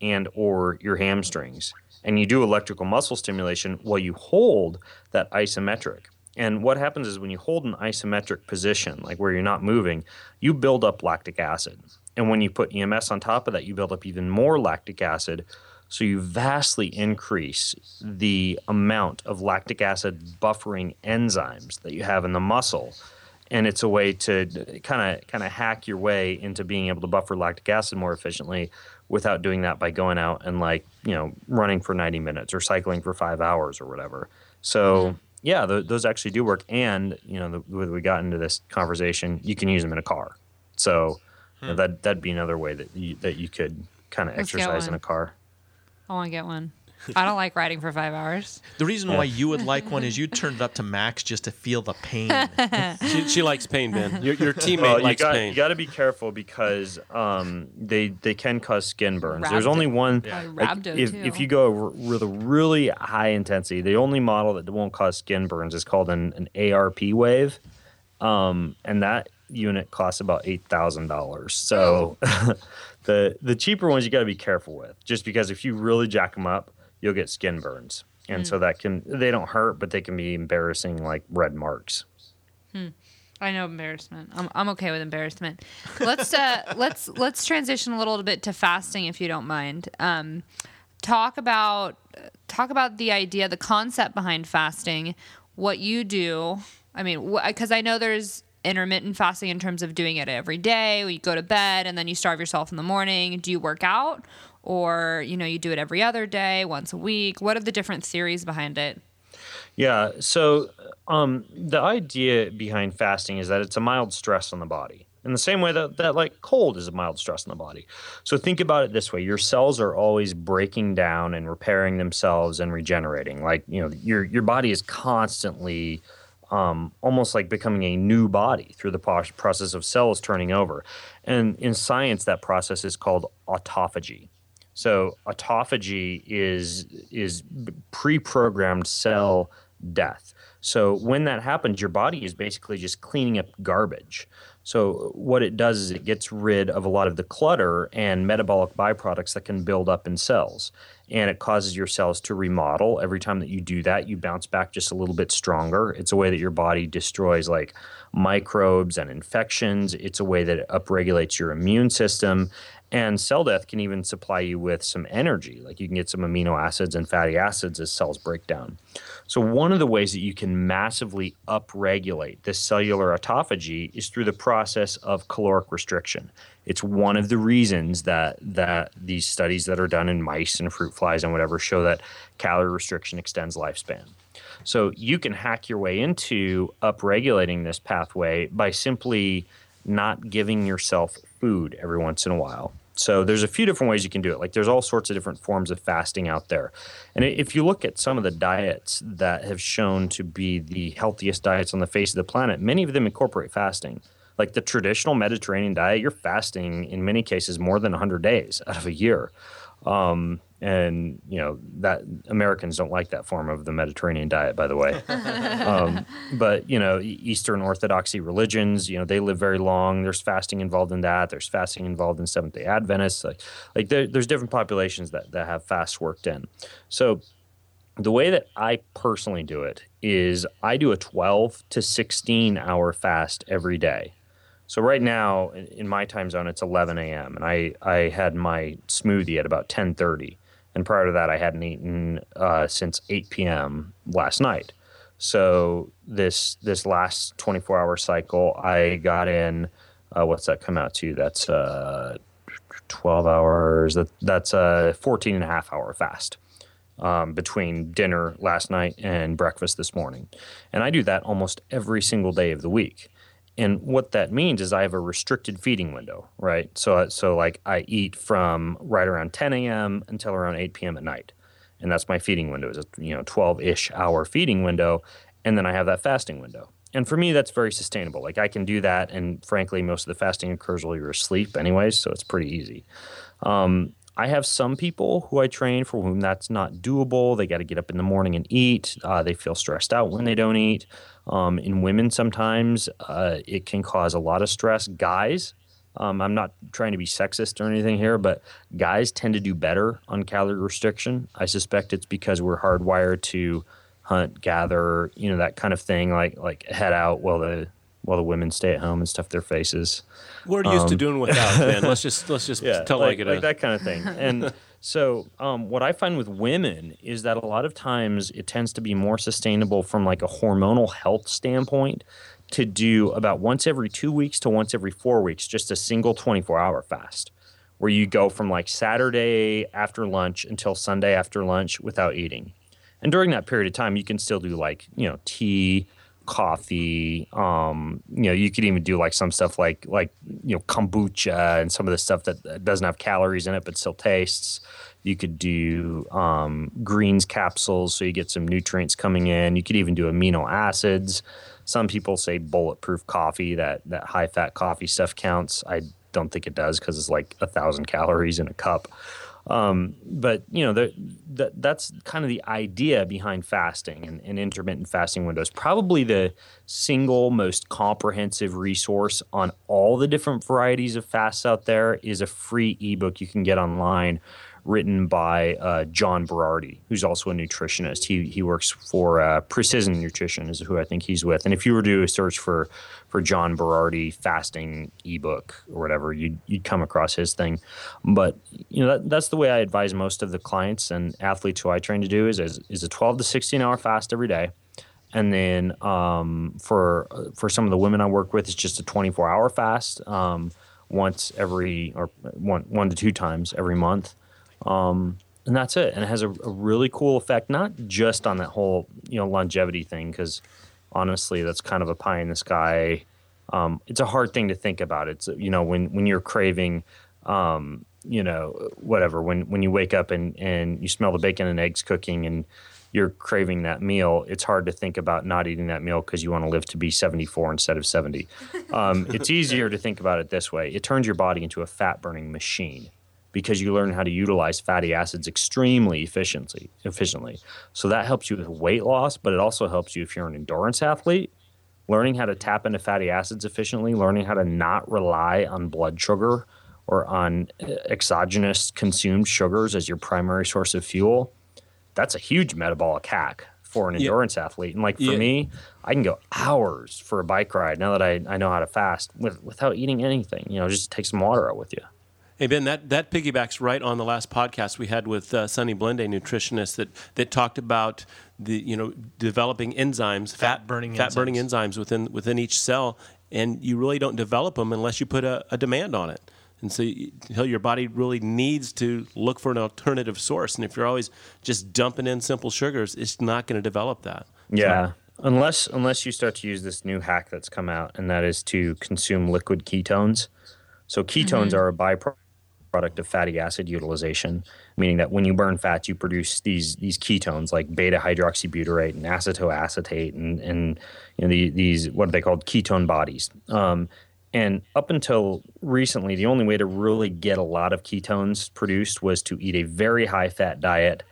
and or your hamstrings and you do electrical muscle stimulation while you hold that isometric and what happens is when you hold an isometric position like where you're not moving you build up lactic acid and when you put ems on top of that you build up even more lactic acid so you vastly increase the amount of lactic acid buffering enzymes that you have in the muscle. And it's a way to kind of kind of hack your way into being able to buffer lactic acid more efficiently without doing that by going out and like, you know, running for 90 minutes or cycling for 5 hours or whatever. So, mm-hmm. Yeah, th- those actually do work and, you know, the, we got into this conversation, you can use them in a car. So, you know, hmm. that that'd be another way that you, that you could kind of exercise in a car. I want to get one. I don't like riding for five hours. The reason why you would like one is you turned it up to max just to feel the pain. She, she likes pain, Ben. Your, your teammate Well, you likes got pain. you got to be careful because um, they they can cause skin burns. There's only one. Yeah. like, Rhabdo, if too. if you go r- with a really high intensity, the only model that won't cause skin burns is called an, an ARP wave, um, and that unit costs about eight thousand dollars. So the the cheaper ones you got to be careful with, just because if you really jack them up, you'll get skin burns, and Mm. so that can they don't hurt, but they can be embarrassing, like red marks. I know embarrassment. I'm, I'm okay with embarrassment. Let's uh, let's let's transition a little bit to fasting, if you don't mind. Um, talk about talk about the idea, the concept behind fasting, what you do. I mean, because I know there's intermittent fasting in terms of doing it every day. You go to bed and then you starve yourself in the morning. Do you work out, or you know you do it every other day, once a week? What are the different theories behind it? Yeah. So um, the idea behind fasting is that it's a mild stress on the body. In the same way that, that like cold is a mild stress on the body. So think about it this way: your cells are always breaking down and repairing themselves and regenerating. Like you know, your your body is constantly um, almost like becoming a new body through the process of cells turning over. And in science, that process is called autophagy. So autophagy is is pre-programmed cell death. So when that happens, your body is basically just cleaning up garbage. So what it does is it gets rid of a lot of the clutter and metabolic byproducts that can build up in cells. And it causes your cells to remodel. Every time that you do that, you bounce back just a little bit stronger. It's a way that your body destroys like microbes and infections. It's a way that it upregulates your immune system. And cell death can even supply you with some energy. Like you can get some amino acids and fatty acids as cells break down. So, one of the ways that you can massively upregulate this cellular autophagy is through the process of caloric restriction. It's one of the reasons that, that these studies that are done in mice and fruit flies and whatever show that calorie restriction extends lifespan. So, you can hack your way into upregulating this pathway by simply not giving yourself food every once in a while. So there's a few different ways you can do it. Like there's all sorts of different forms of fasting out there. And if you look at some of the diets that have shown to be the healthiest diets on the face of the planet, many of them incorporate fasting. Like the traditional Mediterranean diet, you're fasting in many cases more than 100 days out of a year. Um, and you know that Americans don't like that form of the Mediterranean diet, by the way. um, but you know, Eastern Orthodoxy religions, you know, they live very long. There's fasting involved in that. There's fasting involved in Seventh Day Adventists. Like, like there, there's different populations that that have fasts worked in. So the way that I personally do it is I do a 12 to 16 hour fast every day. So right now in- my time zone it's 11 a.m. and I I had my smoothie at about 10:30, and prior to that I hadn't eaten uh, since 8 p.m. last night. So this this last 24 hour cycle I got in uh, what's that come out to? That's uh, 12 hours. That that's a 14 and a half hour fast um, between dinner last night and breakfast this morning. And I do that almost every single day of the week. And what that means is I have a restricted feeding window, right? So, so like I eat from right around 10 a.m. until around 8 p.m. at night, and that's my feeding window is a you know 12-ish hour feeding window, and then I have that fasting window. And for me, that's very sustainable. Like I can do that, and frankly, most of the fasting occurs while you're asleep, anyways, so it's pretty easy. Um, I have some people who I train for whom that's not doable. They got to get up in the morning and eat. Uh, they feel stressed out when they don't eat. Um, in women, sometimes uh, it can cause a lot of stress. Guys, um, I'm not trying to be sexist or anything here, but guys tend to do better on calorie restriction. I suspect it's because we're hardwired to hunt, gather, you know, that kind of thing, like like head out while the while the women stay at home and stuff their faces. We're used to doing without, Ben. Let's just let's just tell like, like, it like is. that kind of thing. And so, um, what I find with women is that a lot of times it tends to be more sustainable from like a hormonal health standpoint to do about once every two weeks to once every four weeks, just a single 24 hour fast where you go from like Saturday after lunch until Sunday after lunch without eating. And during that period of time, you can still do like, you know, tea coffee. Um, you know, you could even do like some stuff like like you know kombucha and some of the stuff that doesn't have calories in it but still tastes. You could do um, greens capsules, so you get some nutrients coming in. You could even do amino acids. Some people say bulletproof coffee, that that high fat coffee stuff counts. I don't think it does because it's like a thousand calories in a cup. Um, but you know, the, that's kind of the idea behind fasting and, and, intermittent fasting windows. Probably the single most comprehensive resource on all the different varieties of fasts out there is a free ebook you can get online written by uh, John Berardi, who's also a nutritionist. He he works for uh, Precision Nutrition, is who I think he's with. And if you were to do a search for for John Berardi fasting ebook or whatever, you'd you'd come across his thing. But you know that, that's the way I advise most of the clients and athletes who I train to do is is, is a 12 to 16 hour fast every day. And then um, for for some of the women I work with, it's just a 24 hour fast um, once every or one one to two times every month. Um, and that's it. And it has a, a, really cool effect, not just on that whole you know longevity thing, because honestly, that's kind of a pie in the sky. Um, it's a hard thing to think about. It's you know when when you're craving, um, you know whatever when when you wake up and and you smell the bacon and eggs cooking and you're craving that meal, it's hard to think about not eating that meal because you want to live to be 74 instead of 70. Um, it's easier to think about it this way. It turns your body into a fat burning machine because you learn how to utilize fatty acids extremely efficiently efficiently. So that helps you with weight loss, but it also helps you if you're an endurance athlete, learning how to tap into fatty acids efficiently, learning how to not rely on blood sugar or on uh, exogenous consumed sugars as your primary source of fuel. That's a huge metabolic hack for an endurance yeah. athlete. And like for yeah. me, I can go hours for a bike ride now that I, I know how to fast with, without eating anything. You know, just take some water out with you. Hey Ben, that, that piggybacks right on the last podcast we had with uh, Sunny Blende, nutritionist, that, that talked about the you know developing enzymes, fat, burning fat enzymes. burning enzymes within within each cell, and you really don't develop them unless you put a, a demand on it. And so you, your body really needs to look for an alternative source. And if you're always just dumping in simple sugars, it's not going to develop that. Yeah. So, unless unless you start to use this new hack that's come out, and that is to consume liquid ketones. So ketones mm-hmm. are a byproduct product of fatty acid utilization, meaning that when you burn fats, you produce these these ketones like beta hydroxybutyrate and acetoacetate and and you know the, these what are they called ketone bodies. Um, and up until recently, the only way to really get a lot of ketones produced was to eat a very high fat diet,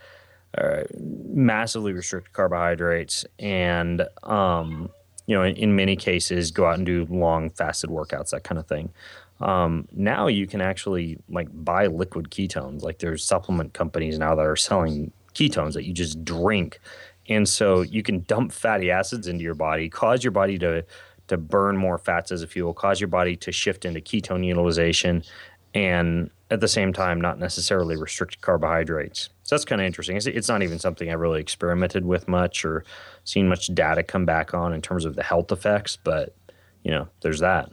uh, massively restrict carbohydrates, and um, you know, in, in, many cases, go out and do long fasted workouts, that kind of thing. Um, now you can actually like buy liquid ketones. Like there's supplement companies now that are selling ketones that you just drink, and so you can dump fatty acids into your body, cause your body to to burn more fats as a fuel, cause your body to shift into ketone utilization, and at the same time not necessarily restrict carbohydrates. So that's kind of interesting. It's, it's not even something I really experimented with much or seen much data come back on in terms of the health effects, but you know, there's that.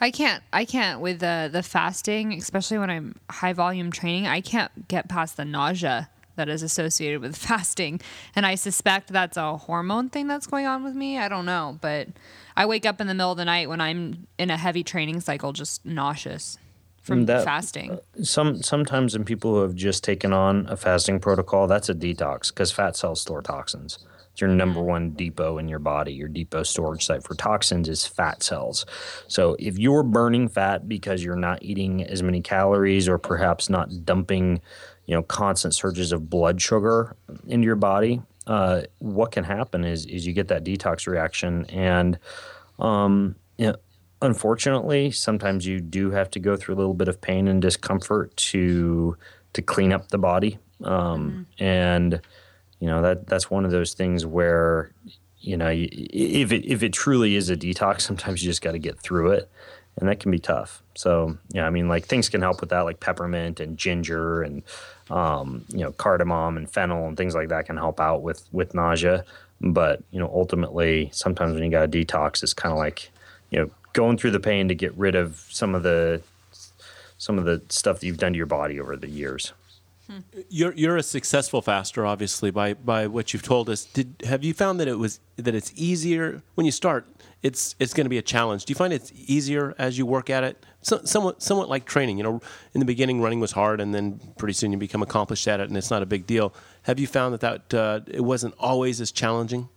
I can't. I can't with the the fasting, especially when I'm high volume training. I can't get past the nausea that is associated with fasting, and I suspect that's a hormone thing that's going on with me. I don't know, but I wake up in the middle of the night when I'm in a heavy training cycle, just nauseous from that, fasting. Uh, some sometimes in people who have just taken on a fasting protocol, that's a detox because fat cells store toxins. It's your number one depot in your body. Your depot storage site for toxins is fat cells. So if you're burning fat because you're not eating as many calories or perhaps not dumping, you know, constant surges of blood sugar into your body, uh, what can happen is is you get that detox reaction and um, you know, unfortunately, sometimes you do have to go through a little bit of pain and discomfort to to clean up the body. Um, mm-hmm. And you know that that's one of those things where you know if it if it truly is a detox sometimes you just got to get through it and that can be tough. So yeah i mean like things can help with that like peppermint and ginger and um, you know cardamom and fennel and things like that can help out with with nausea. But you know ultimately sometimes when you got a detox it's kind of like you know going through the pain to get rid of some of the some of the stuff that you've done to your body over the years You're you're a successful faster, obviously, by by what you've told us. Did have you found that it was that it's easier when you start? It's it's going to be a challenge. Do you find it's easier as you work at it? So, somewhat somewhat like training. You know, in the beginning, running was hard, and then pretty soon you become accomplished at it, and it's not a big deal. Have you found that that uh, it wasn't always as challenging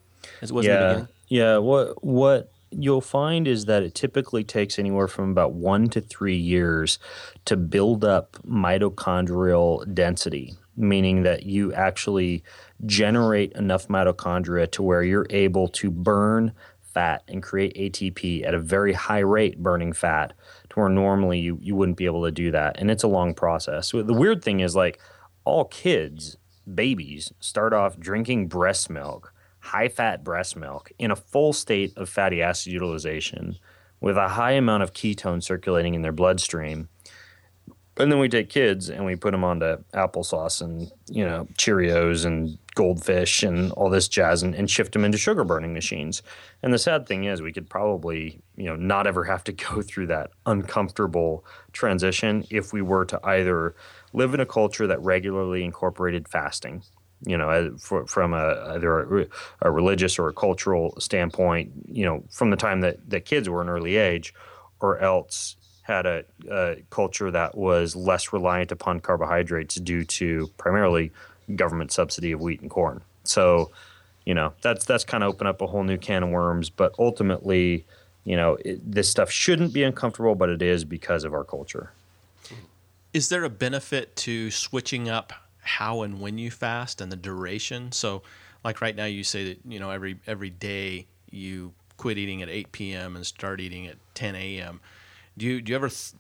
as it was in the yeah, beginning? yeah. What what you'll find is that it typically takes anywhere from about one to three years to build up mitochondrial density, meaning that you actually generate enough mitochondria to where you're able to burn fat and create ATP at a very high rate burning fat to where normally you, you wouldn't be able to do that. And it's a long process. So the weird thing is like all kids, babies, start off drinking breast milk high fat breast milk in a full state of fatty acid utilization with a high amount of ketone circulating in their bloodstream. And then we take kids and we put them onto applesauce and, you know, Cheerios and goldfish and all this jazz and, and shift them into sugar burning machines. And the sad thing is, we could probably, you know, not ever have to go through that uncomfortable transition if we were to either live in a culture that regularly incorporated fasting you know, uh, for, from a, either a, a, religious or a cultural standpoint, you know, from the time that, that kids were an early age, or else had a, a, culture that was less reliant upon carbohydrates due to primarily government subsidy of wheat and corn. So, you know, that's that's kind of opened up a whole new can of worms. But ultimately, you know, it, this stuff shouldn't be uncomfortable, but it is because of our culture. Is there a benefit to switching up how and when you fast and the duration. So, like right now, you say that you know every every day you quit eating at 8 p.m. and start eating at 10 a.m. Do you do you ever th-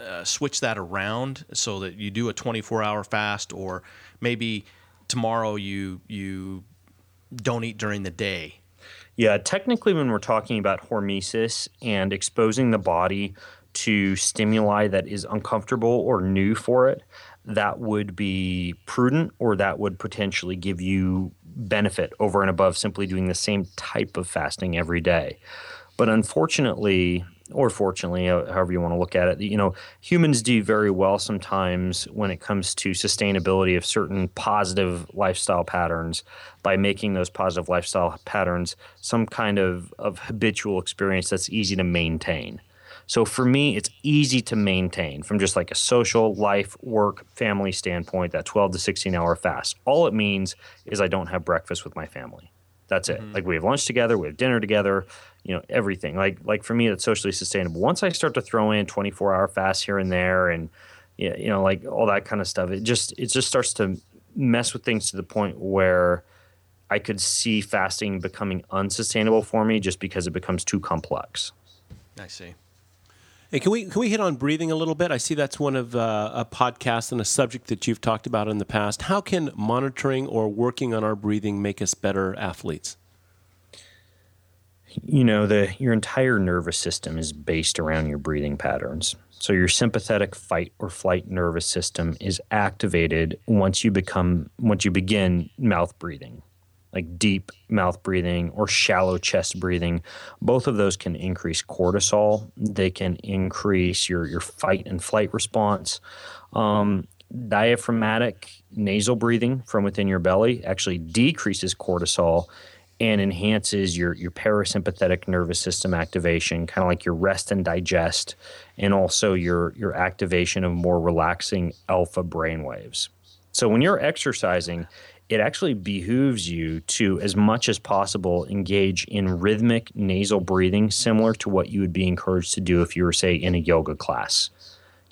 uh, switch that around so that you do a 24-hour fast, or maybe tomorrow you you don't eat during the day? Yeah, technically, when we're talking about hormesis and exposing the body to stimuli that is uncomfortable or new for it, that would be prudent or that would potentially give you benefit over and above simply doing the same type of fasting every day. But unfortunately, or fortunately, however you want to look at it, you know, humans do very well sometimes when it comes to sustainability of certain positive lifestyle patterns by making those positive lifestyle patterns some kind of, of habitual experience that's easy to maintain. So for me, it's easy to maintain from just like a social life, work, family standpoint, that 12 to 16 hour fast. All it means is I don't have breakfast with my family. That's it. Mm-hmm. Like we have lunch together, we have dinner together, you know, everything. Like like for me, it's socially sustainable. Once I start to throw in 24 hour fasts here and there and you know, like all that kind of stuff, it just it just starts to mess with things to the point where I could see fasting becoming unsustainable for me just because it becomes too complex. I see. Hey, can we can we hit on breathing a little bit? I see that's one of uh, a podcast and a subject that you've talked about in the past. How can monitoring or working on our breathing make us better athletes? You know, the your entire nervous system is based around your breathing patterns. So your sympathetic fight or flight nervous system is activated once you become once you begin mouth breathing like deep mouth breathing or shallow chest breathing, both of those can increase cortisol. They can increase your, your fight and flight response. Um, diaphragmatic nasal breathing from within your belly actually decreases cortisol and enhances your, your parasympathetic nervous system activation, kind of like your rest and digest, and also your, your activation of more relaxing alpha brain waves. So when you're exercising, it actually behooves you to, as much as possible, engage in rhythmic nasal breathing, similar to what you would be encouraged to do if you were, say, in a yoga class,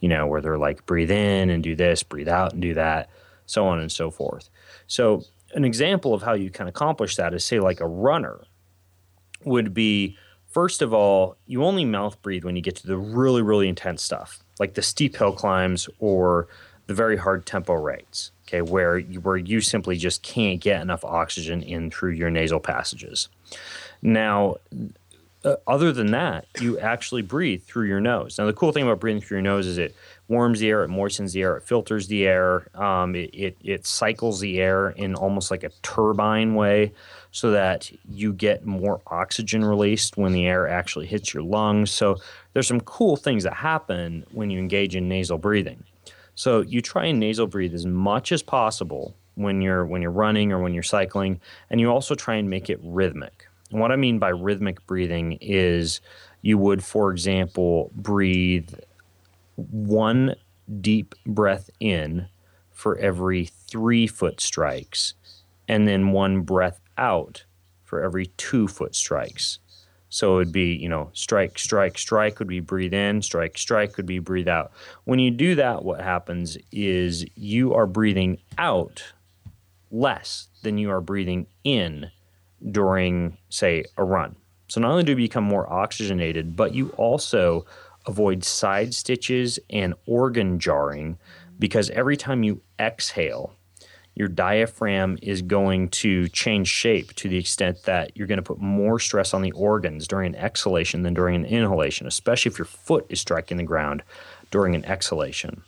you know, where they're like, breathe in and do this, breathe out and do that, so on and so forth. So, an example of how you can accomplish that is, say, like a runner would be first of all, you only mouth breathe when you get to the really, really intense stuff, like the steep hill climbs or the very hard tempo rates okay, where you, where you simply just can't get enough oxygen in through your nasal passages. Now, uh, other than that, you actually breathe through your nose. Now, the cool thing about breathing through your nose is it warms the air, it moistens the air, it filters the air, um, it, it, it cycles the air in almost like a turbine way so that you get more oxygen released when the air actually hits your lungs. So, there's some cool things that happen when you engage in nasal breathing. So you try and nasal breathe as much as possible when you're when you're running or when you're cycling, and you also try and make it rhythmic. And what I mean by rhythmic breathing is you would, for example, breathe one deep breath in for every three foot strikes, and then one breath out for every two foot strikes. So it would be, you know, strike, strike, strike would be breathe in, strike, strike would be breathe out. When you do that, what happens is you are breathing out less than you are breathing in during, say, a run. So not only do you become more oxygenated, but you also avoid side stitches and organ jarring because every time you exhale, your diaphragm is going to change shape to the extent that you're going to put more stress on the organs during an exhalation than during an inhalation, especially if your foot is striking the ground during an exhalation.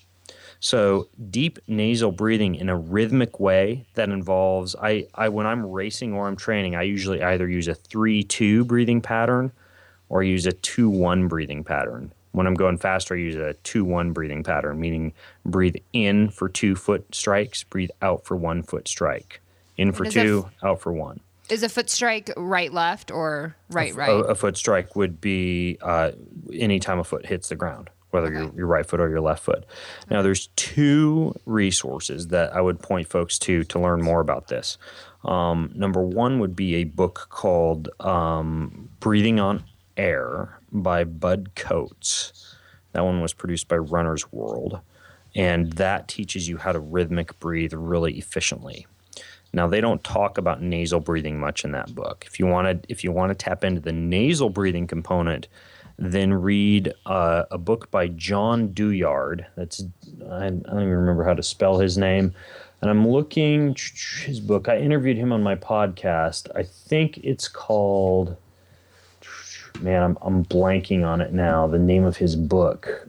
So deep nasal breathing in a rhythmic way that involves I, I when I'm racing or I'm training, I usually either use a 3-2 breathing pattern or use a 2-1 breathing pattern. When I'm going faster, I use a 2-1 breathing pattern, meaning breathe in for 2 foot strikes, breathe out for 1 foot strike. In for Is that 2, out for 1. Is a foot strike right left or right A, right? a foot strike would be uh, anytime a foot hits the ground, whether your, your right foot or your left foot. Now, there's two resources that I would point folks to to learn more about this. Um, number one would be a book called um, Breathing on Air by Budd Coates. That one was produced by Runner's World, and that teaches you how to rhythmic breathe really efficiently. Now they don't talk about nasal breathing much in that book. If you want to, if you want to tap into the nasal breathing component, then read uh, a book by John Douillard. That's I, I don't even remember how to spell his name. And I'm looking his book. I interviewed him on my podcast. I think it's called. Man, I'm I'm blanking on it now. The name of his book.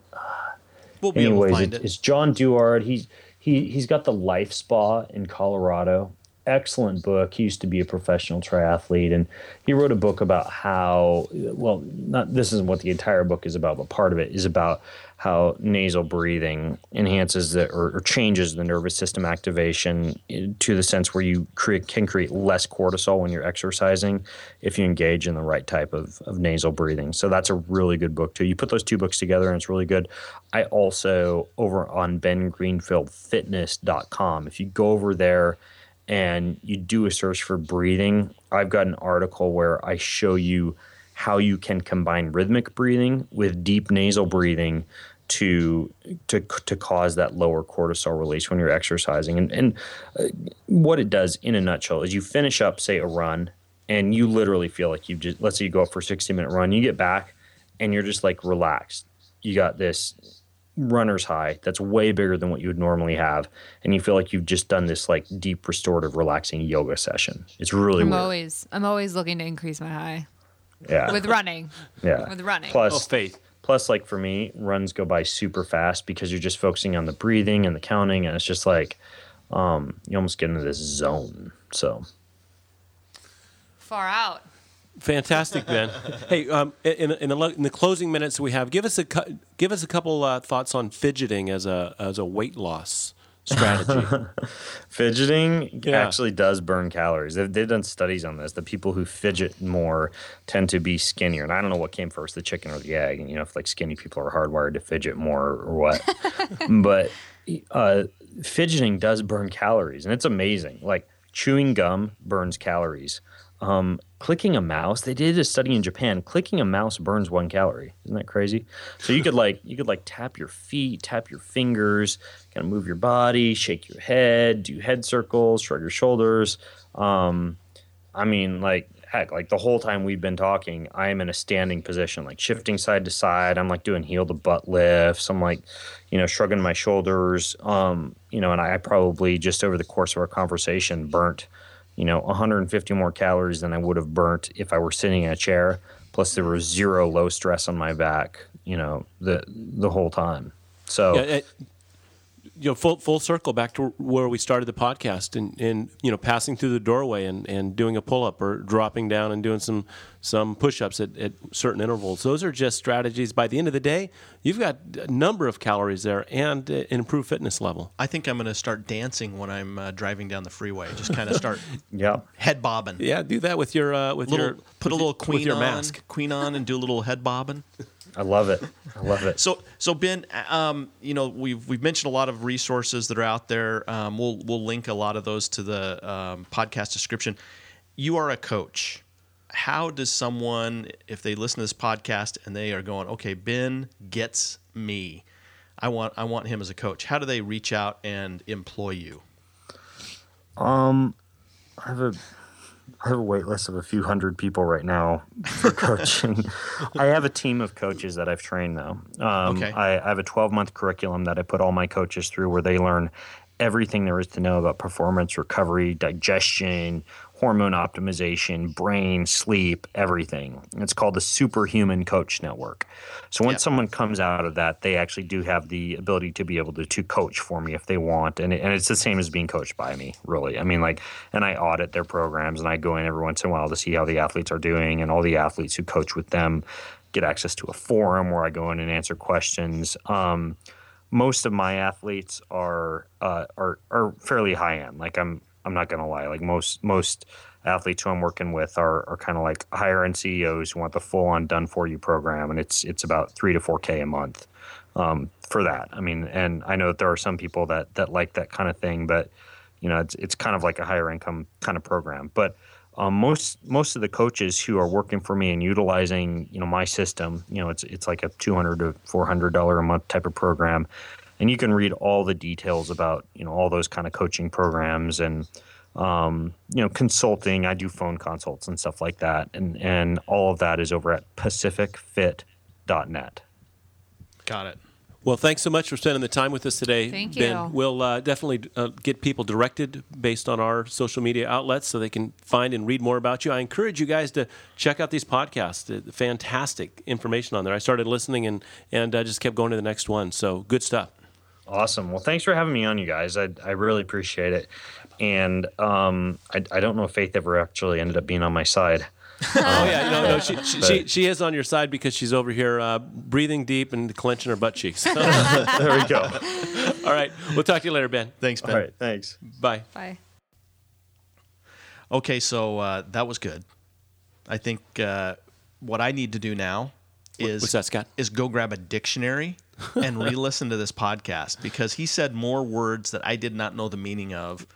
We'll be able Anyways, to find it, it. it's John Douillard. He's he he's got the Life Spa in Colorado. Excellent book. He used to be a professional triathlete, and he wrote a book about how well not this isn't what the entire book is about, but part of it is about how nasal breathing enhances the or, or changes the nervous system activation eh, to the sense where you create can create less cortisol when you're exercising if you engage in the right type of, of nasal breathing. So that's a really good book too. You put those two books together and it's really good. I also over on bengreenfieldfitness.com. If you go over there and you do a search for breathing, I've got an article where I show you how you can combine rhythmic breathing with deep nasal breathing to to to cause that lower cortisol release when you're exercising. And and uh, what it does in a nutshell is you finish up say a run and you literally feel like you just let's say you go up for a 60 minute run, you get back and you're just like relaxed. You got this runner's high that's way bigger than what you would normally have and you feel like you've just done this like deep restorative relaxing yoga session it's really I'm weird always I'm always looking to increase my high yeah with running. yeah with running. plus Oh, faith. Plus like for me runs go by super fast because you're just focusing on the breathing and the counting and it's just like um you almost get into this zone so Far out. Fantastic, Ben. hey, um, in, in, the, in the closing minutes we have, give us a give us a couple uh, thoughts on fidgeting as a as a weight loss strategy. fidgeting Yeah. actually does burn calories. They've, they've done studies on this. The people who fidget more tend to be skinnier and i don't know what came first the chicken or the egg and you know if like skinny people are hardwired to fidget more or what. But uh, fidgeting does burn calories and it's amazing. Like chewing gum burns calories. Um, clicking a mouse they did a study in japan clicking a mouse burns one calorie. Isn't that crazy? So you could like you could like tap your feet tap your fingers kind of move your body shake your head do head circles shrug your shoulders. Um, i mean like heck like the whole time we've been talking i am in a standing position like shifting side to side. I'm like doing heel to butt lifts. I'm like you know shrugging my shoulders. Um, you know and i probably just over the course of our conversation burnt you know 150 more calories than I would have burnt if I were sitting in a chair. Plus, there was zero low stress on my back, you know, the the whole time. So Yeah, it- you know full full circle back to where we started the podcast and, and you know passing through the doorway and, and doing a pull up or dropping down and doing some some push ups at, at certain intervals. Those are just strategies. By the end of the day, you've got a number of calories there and uh, an improved fitness level. I think I'm going to start dancing when I'm uh, driving down the freeway. Just kind of start Yeah. head bobbing. Yeah, do that with your uh, with Little, your put a little queen with your on, mask. queen on, and do a little head bobbing. I love it. I love it. So, so Ben, um, you know, we've we've mentioned a lot of resources that are out there. Um, we'll we'll link a lot of those to the um, podcast description. You are a coach. How does someone, if they listen to this podcast and they are going, okay, Ben gets me, I want I want him as a coach. How do they reach out and employ you? Um, I have a I have a wait list of a few hundred people right now for coaching. I have a team of coaches that I've trained though. Um, Okay. I, I have a 12 month curriculum that I put all my coaches through where they learn everything there is to know about performance, recovery, digestion, hormone optimization, brain, sleep, everything. It's called the Superhuman Coach Network. So once Yeah. someone comes out of that, they actually do have the ability to be able to, to coach for me if they want. And, it, and it's the same as being coached by me, really. I mean, like, and I audit their programs and I go in every once in a while to see how the athletes are doing. And all the athletes who coach with them get access to a forum where I go in and answer questions. Um, most of my athletes are uh, are are fairly high end. Like I'm I'm not gonna lie. Like most most athletes who I'm working with are are kind of like higher end CEOs who want the full on done for you program, and it's it's about three to four k a month um, for that. I mean, and I know that there are some people that that like that kind of thing, but you know, it's it's kind of like a higher income kind of program. But um, most most of the coaches who are working for me and utilizing you know my system, you know, it's it's like a two hundred to four hundred dollar a month type of program, and you can read all the details about you know all those kind of coaching programs and um, you know consulting. I do phone consults and stuff like that, and and all of that is over at PacificFit.net. Got it. Well, thanks so much for spending the time with us today, Thank Ben. you. We'll uh, definitely uh, get people directed based on our social media outlets so they can find and read more about you. I encourage you guys to check out these podcasts. Uh, fantastic information on there. I started listening and and uh, just kept going to the next one. So good stuff. Awesome. Well, thanks for having me on, you guys. I, I really appreciate it. And um, I, I don't know if Faith ever actually ended up being on my side. Oh yeah, you know, no, she, she, she, she is on your side because she's over here uh, breathing deep and clenching her butt cheeks. There we go. All right, we'll talk to you later, Ben. Thanks, Ben. All right. Thanks. Bye. Bye. Okay, so uh, that was good. I think uh, what I need to do now is What's that, Scott? is go grab a dictionary and re-listen to this podcast because he said more words that I did not know the meaning of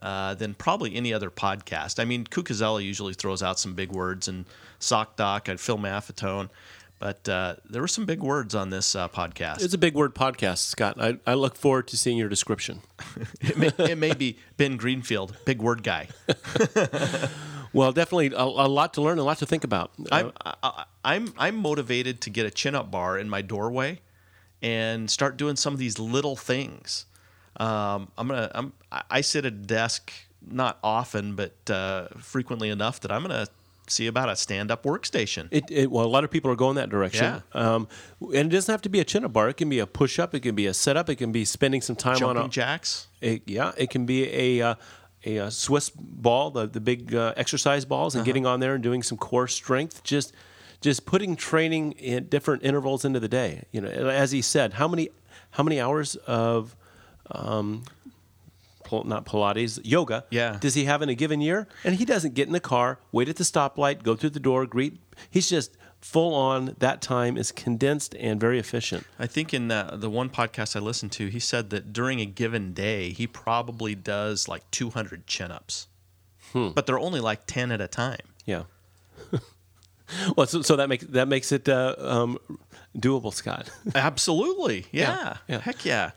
uh, than probably any other podcast. I mean, Cucuzzella usually throws out some big words and sock doc and Phil Maffetone, but uh, there were some big words on this uh, podcast. It's a big word podcast, Scott. I, I look forward to seeing your description. it, may, it may be Ben Greenfield, big word guy. Well, definitely a, a lot to learn, a lot to think about. I'm I, I'm I'm motivated to get a chin up bar in my doorway and start doing some of these little things. Um, I'm gonna I'm I sit at a desk not often but uh, frequently enough that I'm gonna see about a stand up workstation. It, it, well, a lot of people are going that direction. Yeah. Um, and it doesn't have to be a chin up bar. It can be a push up. It can be a set up. It can be spending some time Jumping on a. jacks. a- yeah, it can be a. Uh, a, uh Swiss ball, the the big uh, exercise balls, and getting on there and doing some core strength. Just, just putting training in different intervals into the day. You know, as he said, how many, how many hours of, um, not Pilates, yoga, Yeah. does he have in a given year? And he doesn't get in the car, wait at the stoplight, go through the door, greet. He's just full on. That time is condensed and very efficient. I think in uh, the one podcast I listened to, he said that during a given day, he probably does like 200 chin ups, but they're only like 10 at a time. Yeah. well, so, so that makes that makes it uh, um, doable, Scott. Absolutely. Yeah. yeah. Heck yeah.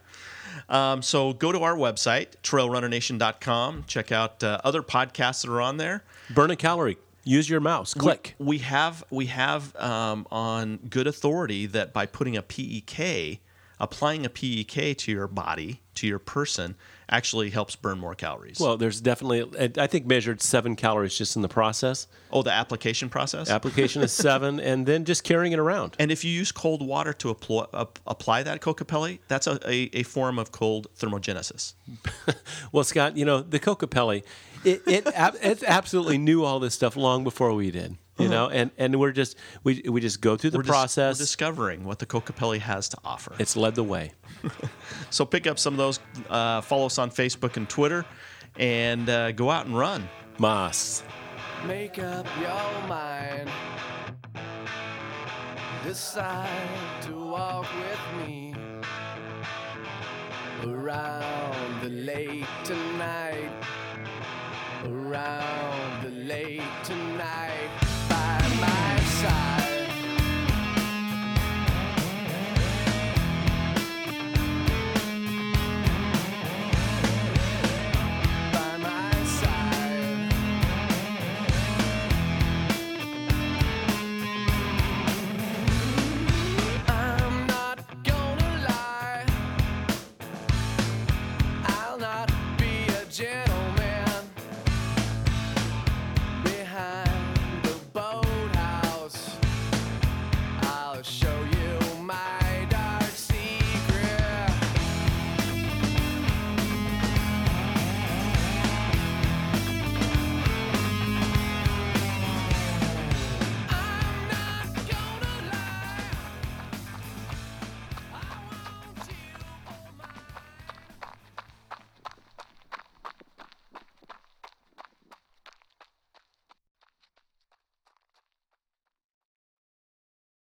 Um, so go to our website, trailrunnernation.com. Check out uh, other podcasts that are on there. Burn a calorie. Use your mouse. Click. We, we have we have um, on good authority that by putting a PEK applying a PEK to your body, to your person, actually helps burn more calories. Well, there's definitely, I think measured seven calories just in the process. oh, the application process? Application is seven, and then just carrying it around. and if you use cold water to apply, ap- apply that Kokopelli, that's a, a, a form of cold thermogenesis. Well, Scott, you know the Kokopelli, it it, it absolutely knew all this stuff long before we did. You know, and and we're just we we just go through the We're dis- we're process. discovering what the Kokopelli has to offer. it's led the way. So pick up some of those, uh, follow us on Facebook and Twitter, and uh, go out and run. Moss. Make up your mind. Decide to walk with me around the lake tonight. Around the lake tonight.